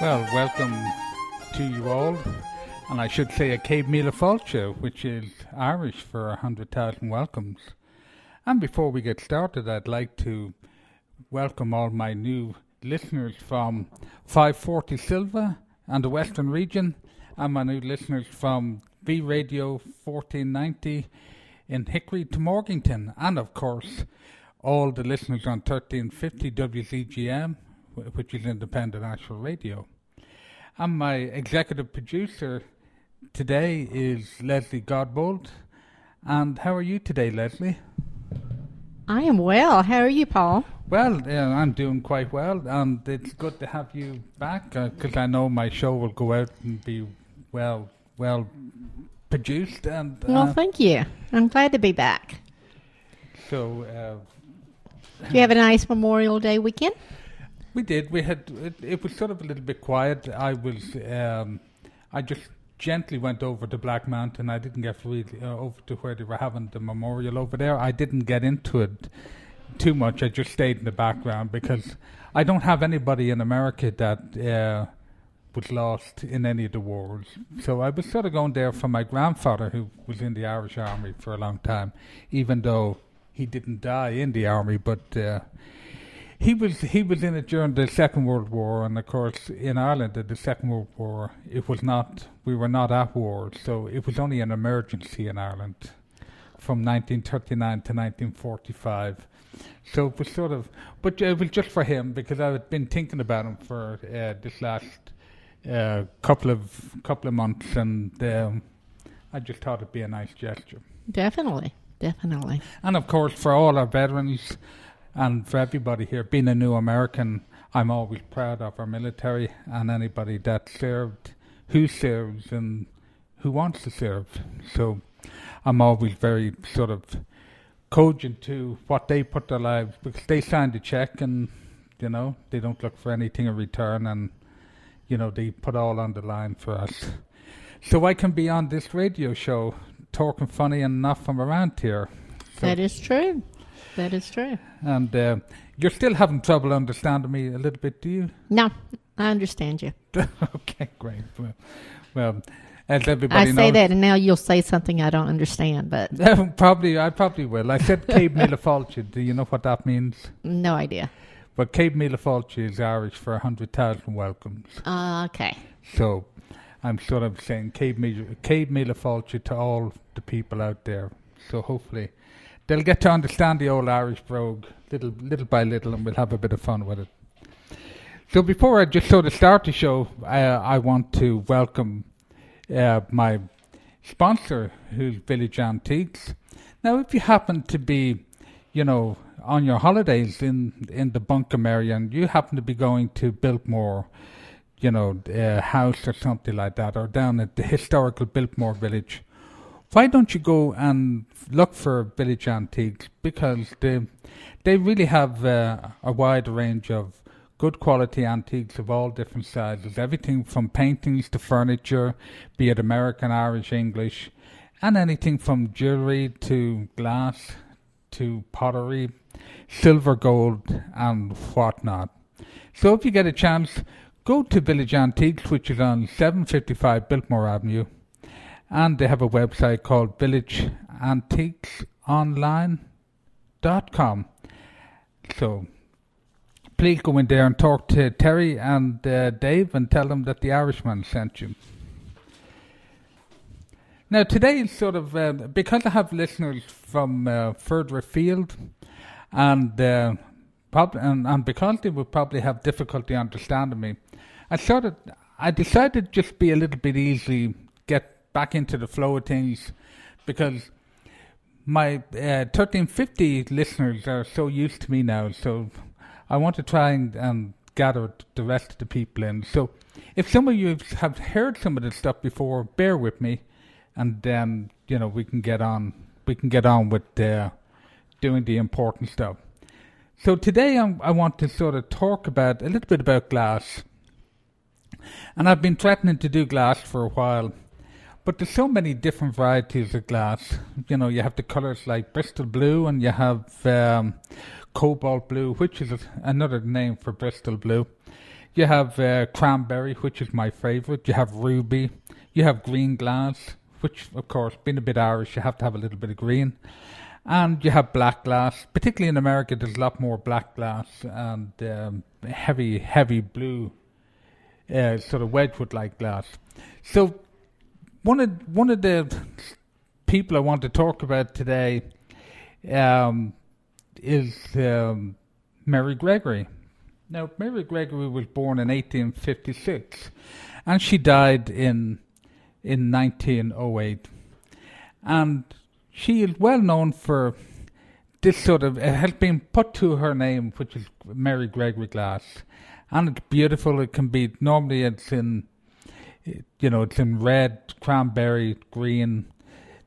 Well, welcome to you all, and I should say a Céad Míle Fáilte, which is Irish for 100,000 welcomes. And before we get started, I'd like to welcome all my new listeners from 540 Silva and the Western region, and my new listeners from V Radio 1490 in Hickory to Morganton, and of course, all the listeners on 1350 WZGM, which is independent national radio. And my executive producer today is Leslie Godbold. And how are you today, Leslie? I am well. How are you, Paul? Well, uh, I'm doing quite well, and it's good to have you back because uh, I know my show will go out and be well, well produced. And uh, well, thank you. I'm glad to be back. So, uh, do you have a nice Memorial Day weekend? We did. We had. It, it was sort of a little bit quiet. I was. Um, I just gently went over to Black Mountain. I didn't get really uh, over to where they were having the memorial over there. I didn't get into it too much. I just stayed in the background because I don't have anybody in America that uh, was lost in any of the wars. So I was sort of going there for my grandfather, who was in the Irish Army for a long time, even though he didn't die in the army, but. Uh, he was he was in it during the Second World War, and of course in Ireland in the Second World War, it was not we were not at war, so it was only an emergency in Ireland from 1939 to 1945. So it was sort of, but it was just for him because I had been thinking about him for uh, this last uh, couple of couple of months, and um, I just thought it'd be a nice gesture. Definitely, definitely. And of course, for all our veterans and for everybody here, being a new American, I'm always proud of our military and anybody that served, who serves, and who wants to serve. So I'm always very sort of cogent to what they put their lives because they signed a check and you know they don't look for anything in return and you know they put all on the line for us. So I can be on this radio show talking funny enough from around here. So that is true. That is true. And uh, you're still having trouble understanding me a little bit, do you? No, I understand you. okay, great. Well, well, as everybody I knows, say that, and now you'll say something I don't understand. But probably, I probably will. I said Míle Fáilte. Do you know what that means? No idea. But Míle Fáilte is Irish for "a hundred thousand welcomes. Uh, okay. So, I'm sort of saying Míle Fáilte to all the people out there. So hopefully they'll get to understand the old Irish brogue little little by little, and we'll have a bit of fun with it. So before I just sort of start the show, I, want to welcome uh, my sponsor, who's Village Antiques. Now, if you happen to be, you know, on your holidays in in the Buncombe area, and you happen to be going to Biltmore, you know, uh, house or something like that, or down at the historical Biltmore village, why don't you go and look for Village Antiques because they they really have uh, a wide range of good quality antiques of all different sizes, everything from paintings to furniture, be it American, Irish, English, and anything from jewelry to glass to pottery, silver, gold, and whatnot. So if you get a chance, go to Village Antiques, which is on 755 Biltmore Avenue and they have a website called villageantiquesonline.com. So please go in there and talk to Terry and uh, Dave and tell them that the Irishman sent you. Now, today is sort of uh, because I have listeners from uh, further afield, and, uh, prob- and and because they would probably have difficulty understanding me, I sort of I decided to just be a little bit easy, back into the flow of things because my uh, 1350 listeners are so used to me now. So I want to try and, and gather the rest of the people in. So if some of you have heard some of this stuff before, bear with me, and then you know we can get on. We can get on with uh, doing the important stuff. So today I'm, I want to sort of talk about a little bit about glass, and I've been threatening to do glass for a while. But there's so many different varieties of glass. You know, you have the colors like Bristol blue, and you have um, cobalt blue, which is another name for Bristol blue. You have uh, cranberry, which is my favourite. You have ruby. You have green glass, which, of course, being a bit Irish, you have to have a little bit of green. And you have black glass. Particularly in America, there's a lot more black glass and um, heavy, heavy blue, uh, sort of Wedgwood-like glass. So one of one of the people I want to talk about today um, is um, Mary Gregory. Now, Mary Gregory was born in 1856, and she died in in 1908. And she is well known for this sort of, it has been put to her name, which is Mary Gregory Glass. And it's beautiful. It can be, normally it's in, you know, it's in red, cranberry, green.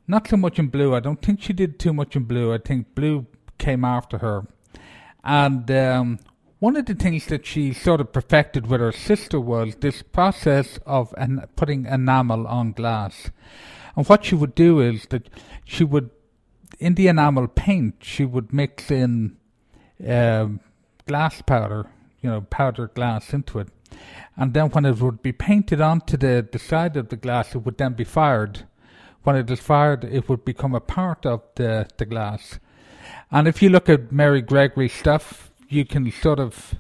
Not so much in blue. I don't think she did too much in blue. I think blue came after her. And um, one of the things that she sort of perfected with her sister was this process of an, putting enamel on glass. And what she would do is that she would, in the enamel paint, she would mix in um, glass powder, you know, powdered glass into it. And then when it would be painted onto the, the side of the glass, it would then be fired. When it is fired, it would become a part of the, the glass. And if you look at Mary Gregory's stuff, you can sort of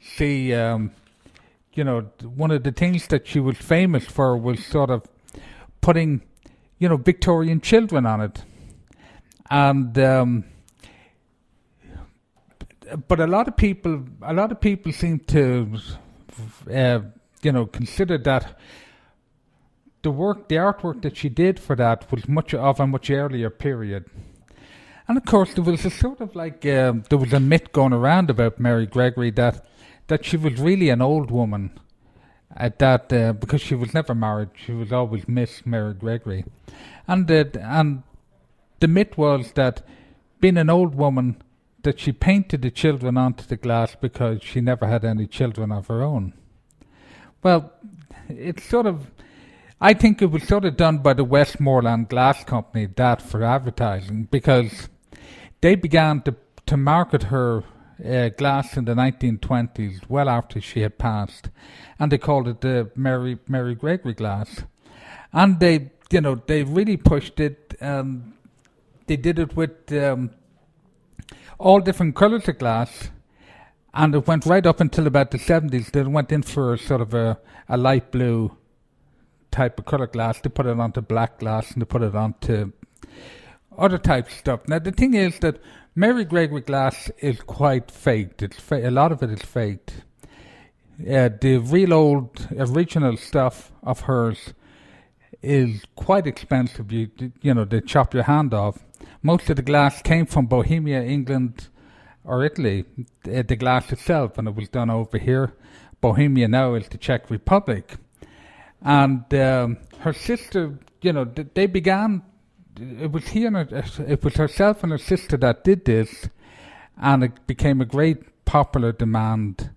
see, um, you know, one of the things that she was famous for was sort of putting, you know, Victorian children on it. And, um, but a lot of people, a lot of people seem to, uh, you know, considered that the work, the artwork that she did for that was much of a much earlier period. And of course, there was a sort of like um, there was a myth going around about Mary Gregory that that she was really an old woman. At that, uh, because she was never married, she was always Miss Mary Gregory, and uh, and the myth was that being an old woman, that she painted the children onto the glass because she never had any children of her own. Well, it's sort of I think it was sort of done by the Westmoreland Glass Company that for advertising because they began to to market her uh, glass in the 1920s, well after she had passed, and they called it the Mary Mary Gregory glass, and they you know they really pushed it. Um, they did it with um, all different colours of glass, and it went right up until about the 70s. They went in for a sort of a, a light blue type of colour glass. They put it onto black glass and they put it onto other types of stuff. Now the thing is that Mary Gregory glass is quite faked. It's fa- a lot of it is faked. Uh, the real old original stuff of hers is quite expensive. You you know they chop your hand off. Most of the glass came from Bohemia, England, or Italy. Uh, the glass itself, and it was done over here. Bohemia now is the Czech Republic, and um, her sister. You know they began it was he and her, it was herself and her sister that did this, and it became a great popular demand.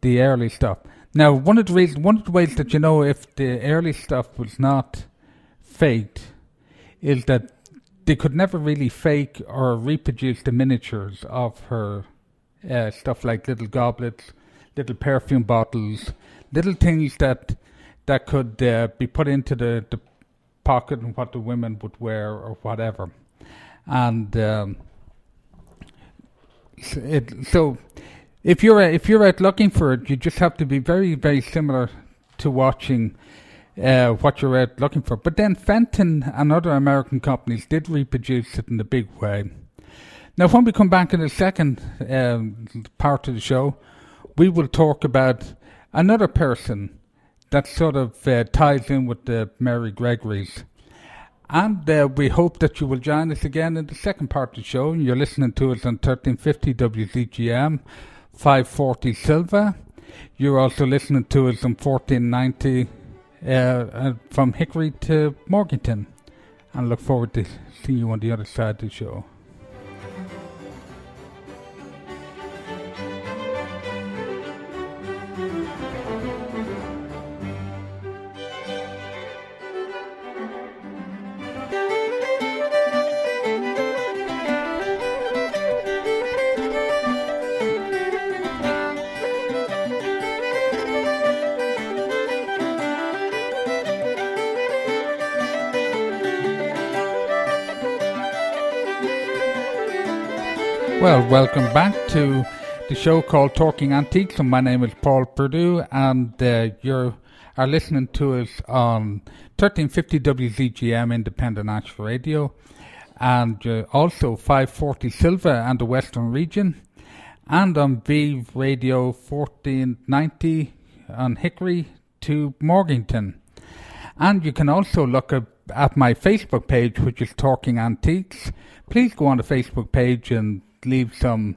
The early stuff. Now, one of the reasons, one of the ways that you know if the early stuff was not faked, is that they could never really fake or reproduce the miniatures of her uh, stuff, like little goblets, little perfume bottles, little things that that could uh, be put into the, the pocket and what the women would wear or whatever. And um, it, so if you're if you're out looking for it, you just have to be very very similar to watching uh, what you're out looking for. But then Fenton and other American companies did reproduce it in a big way. Now, when we come back in the second um, part of the show, we will talk about another person that sort of uh, ties in with the Mary Gregory's. And uh, we hope that you will join us again in the second part of the show. You're listening to us on 1350 WZGM, 540 Silva. You're also listening to us on 1490 uh, uh, from Hickory to Morganton. And look forward to seeing you on the other side of the show. Well, welcome back to the show called Talking Antiques, and my name is Paul Purdue, and uh, you are listening to us on 1350 WZGM Independent National Radio, and uh, also 540 Silver and the Western Region, and on Vive Radio 1490 on Hickory to Morganton. And you can also look at my Facebook page, which is Talking Antiques. Please go on the Facebook page and leave some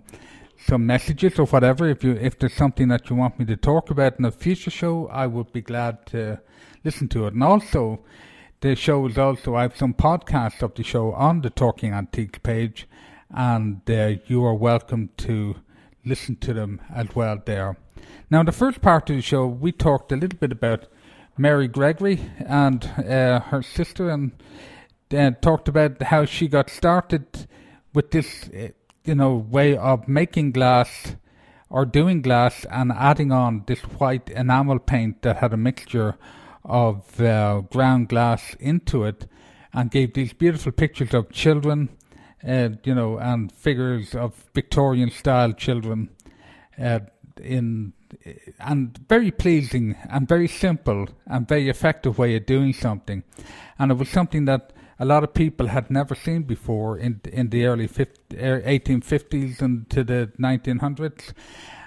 some messages or whatever. If you if there's something that you want me to talk about in a future show, I would be glad to listen to it. And also, the show is also I have some podcasts of the show on the Talking Antiques page, and uh, you are welcome to listen to them as well there. Now, the first part of the show, we talked a little bit about Mary Gregory and uh, her sister, and uh, talked about how she got started with this, uh, you know, way of making glass or doing glass and adding on this white enamel paint that had a mixture of uh, ground glass into it, and gave these beautiful pictures of children, uh, you know, and figures of Victorian style children uh, in and very pleasing and very simple and very effective way of doing something. And it was something that a lot of people had never seen before in in the early 50, 1850s and to the 1900s.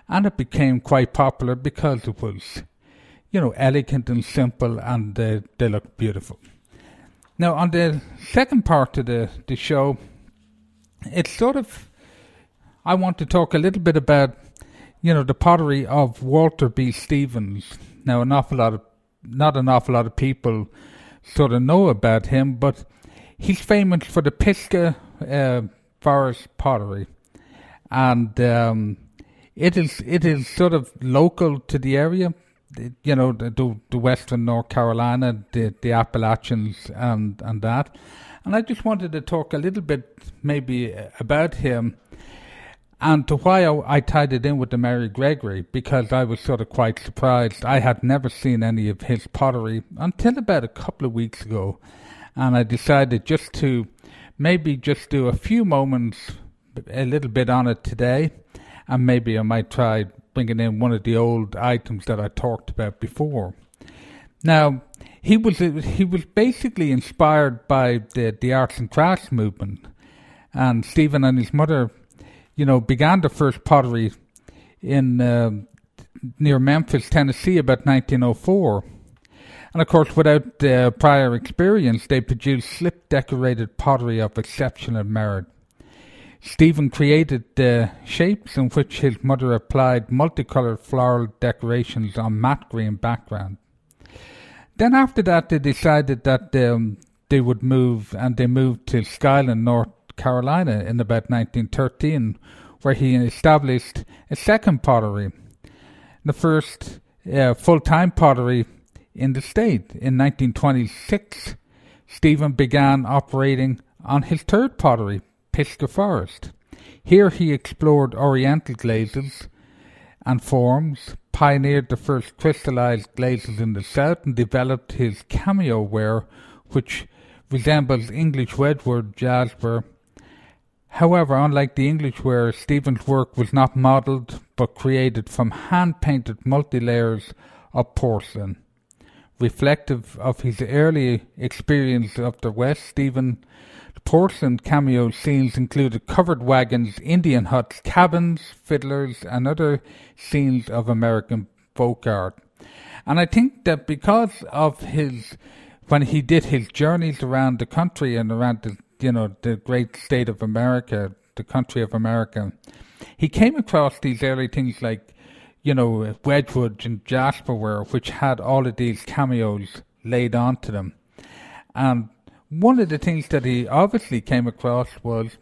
And it became quite popular because it was, you know, elegant and simple and uh, they looked beautiful. Now, on the second part of the, the show, it's sort of, I want to talk a little bit about you know, the pottery of Walter B. Stevens. Now, an awful lot of, not an awful lot of people sort of know about him, but he's famous for the Pisgah uh, Forest pottery, and um, it is it is sort of local to the area. You know, the, the western North Carolina, the the Appalachians, and and that. And I just wanted to talk a little bit, maybe, about him and to why I, I, tied it in with the Mary Gregory, because I was sort of quite surprised. I had never seen any of his pottery until about a couple of weeks ago. And I decided just to maybe just do a few moments, a little bit on it today. And maybe I might try bringing in one of the old items that I talked about before. Now, he was he was basically inspired by the, the arts and crafts movement. And Stephen and his mother you know, began the first pottery in uh, near Memphis, Tennessee, about 1904. And of course, without uh, prior experience, they produced slip decorated pottery of exceptional merit. Stephen created the shapes in which his mother applied multicolored floral decorations on matte green background. Then, after that, they decided that um, they would move, and they moved to Skyland, North Carolina in about 1913, where he established a second pottery, the first uh, full time pottery in the state. In 1926, Stephen began operating on his third pottery, Pisgah Forest. Here he explored Oriental glazes and forms, pioneered the first crystallized glazes in the south, and developed his cameo ware, which resembles English wedgwood jasper However, unlike the English ware, Stephen's work was not modelled but created from hand painted multi layers of porcelain. Reflective of his early experience of the West, Stephen's porcelain cameo scenes included covered wagons, Indian huts, cabins, fiddlers, and other scenes of American folk art. And I think that because of his, when he did his journeys around the country and around the you know, the great state of America, the country of America, he came across these early things like, you know, Wedgwood and Jasper Jasperware, which had all of these cameos laid onto them. And one of the things that he obviously came across was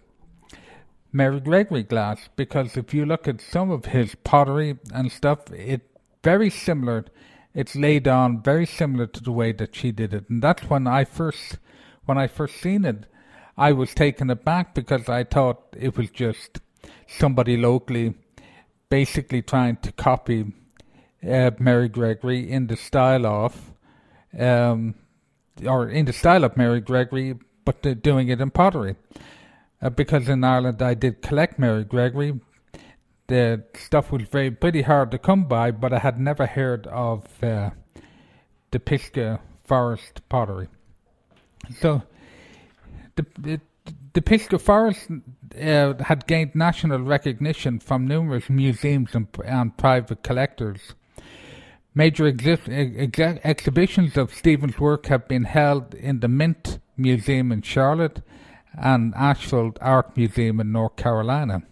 Mary Gregory glass, because if you look at some of his pottery and stuff, it very similar. It's laid on very similar to the way that she did it, and that's when I first, when I first seen it, I was taken aback because I thought it was just somebody locally basically trying to copy uh, Mary Gregory in the style of, um, or in the style of Mary Gregory, but doing it in pottery. uh, because in Ireland I did collect Mary Gregory. The stuff was very pretty hard to come by, but I had never heard of uh, the Pisgah Forest pottery. So the, the, the Pisgah Forest uh, had gained national recognition from numerous museums and, and private collectors. Major ex- ex- exhibitions of Stephen's work have been held in the Mint Museum in Charlotte and Asheville Art Museum in North Carolina,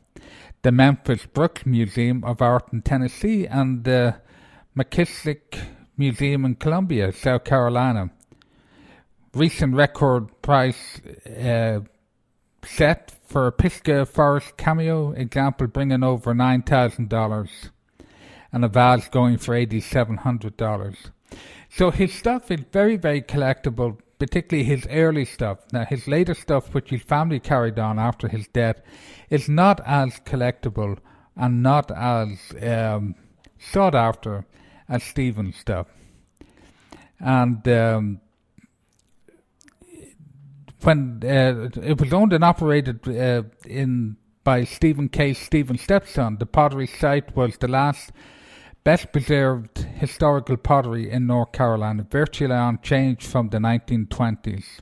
the Memphis Brooks Museum of Art in Tennessee, and the McKissick Museum in Columbia, South Carolina. Recent record price uh, set for a Pisgah Forest cameo example bringing over $9,000 and a vase going for $8,700. So his stuff is very, very collectible, particularly his early stuff. Now, his later stuff, which his family carried on after his death, is not as collectible and not as um, sought after as Stephen's stuff. And um, when uh, it was owned and operated uh, in by Stephen K. Stephen's stepson, the pottery site was the last best preserved historical pottery in North Carolina, virtually unchanged from the 1920s.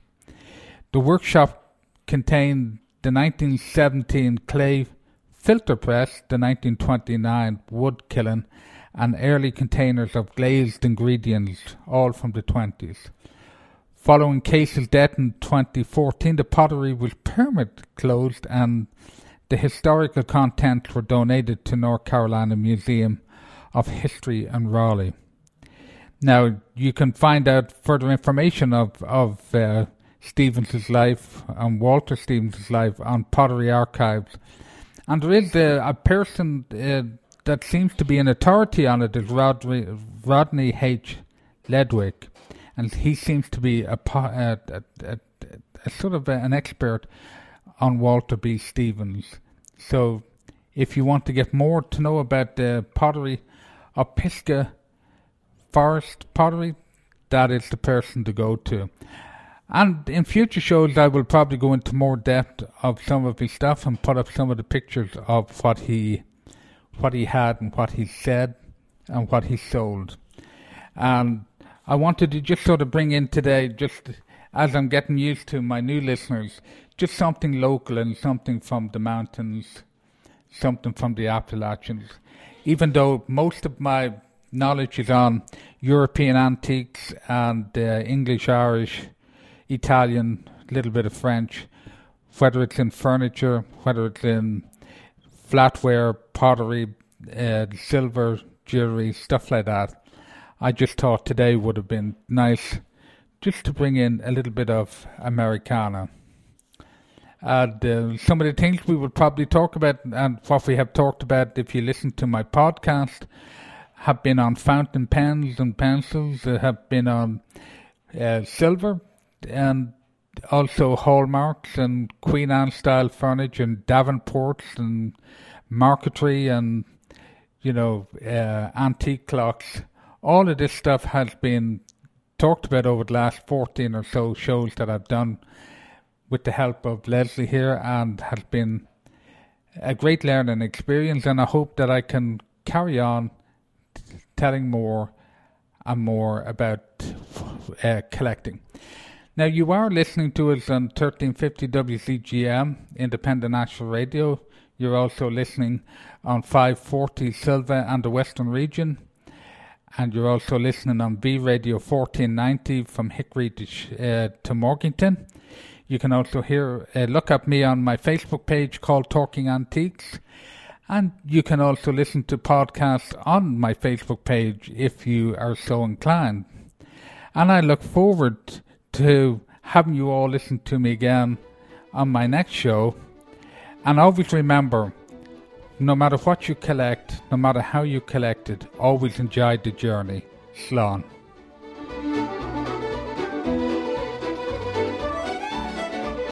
The workshop contained the 1917 clay filter press, the 1929 wood kiln, and early containers of glazed ingredients, all from the 20s. Following Case's death in 2014, the pottery was permanently closed and the historical contents were donated to North Carolina Museum of History and Raleigh. Now, you can find out further information of, of uh, Stevens' life and Walter Stevens' life on Pottery Archives. And there is a, a person uh, that seems to be an authority on it, is Rodney H. Leftwich. And he seems to be a, a, a, a sort of an expert on Walter B. Stevens. So, if you want to get more to know about the pottery of Pisgah Forest Pottery, that is the person to go to. And in future shows, I will probably go into more depth of some of his stuff and put up some of the pictures of what he, what he had and what he said and what he sold. And I wanted to just sort of bring in today, just as I'm getting used to my new listeners, just something local and something from the mountains, something from the Appalachians even though most of my knowledge is on European antiques and uh, English, Irish, Italian, a little bit of French, whether it's in furniture, whether it's in flatware, pottery, uh, silver, jewelry, stuff like that. I just thought today would have been nice just to bring in a little bit of Americana. And uh, some of the things we would probably talk about, and what we have talked about if you listen to my podcast, have been on fountain pens and pencils, uh, have been on uh, silver, and also hallmarks and Queen Anne style furniture and Davenports and marquetry and you know uh, antique clocks. All of this stuff has been talked about over the last 14 or so shows that I've done with the help of Leslie here and has been a great learning experience and I hope that I can carry on telling more and more about uh, collecting. Now you are listening to us on 1350 WZGM Independent National Radio. You're also listening on 540 Silva and the Western Region. And you're also listening on V Radio 1490 from Hickory to, uh, to Morganton. You can also hear uh, look up me on my Facebook page called Talking Antiques. And you can also listen to podcasts on my Facebook page if you are so inclined. And I look forward to having you all listen to me again on my next show. And always remember no matter what you collect, no matter how you collect it, always enjoy the journey. Slán.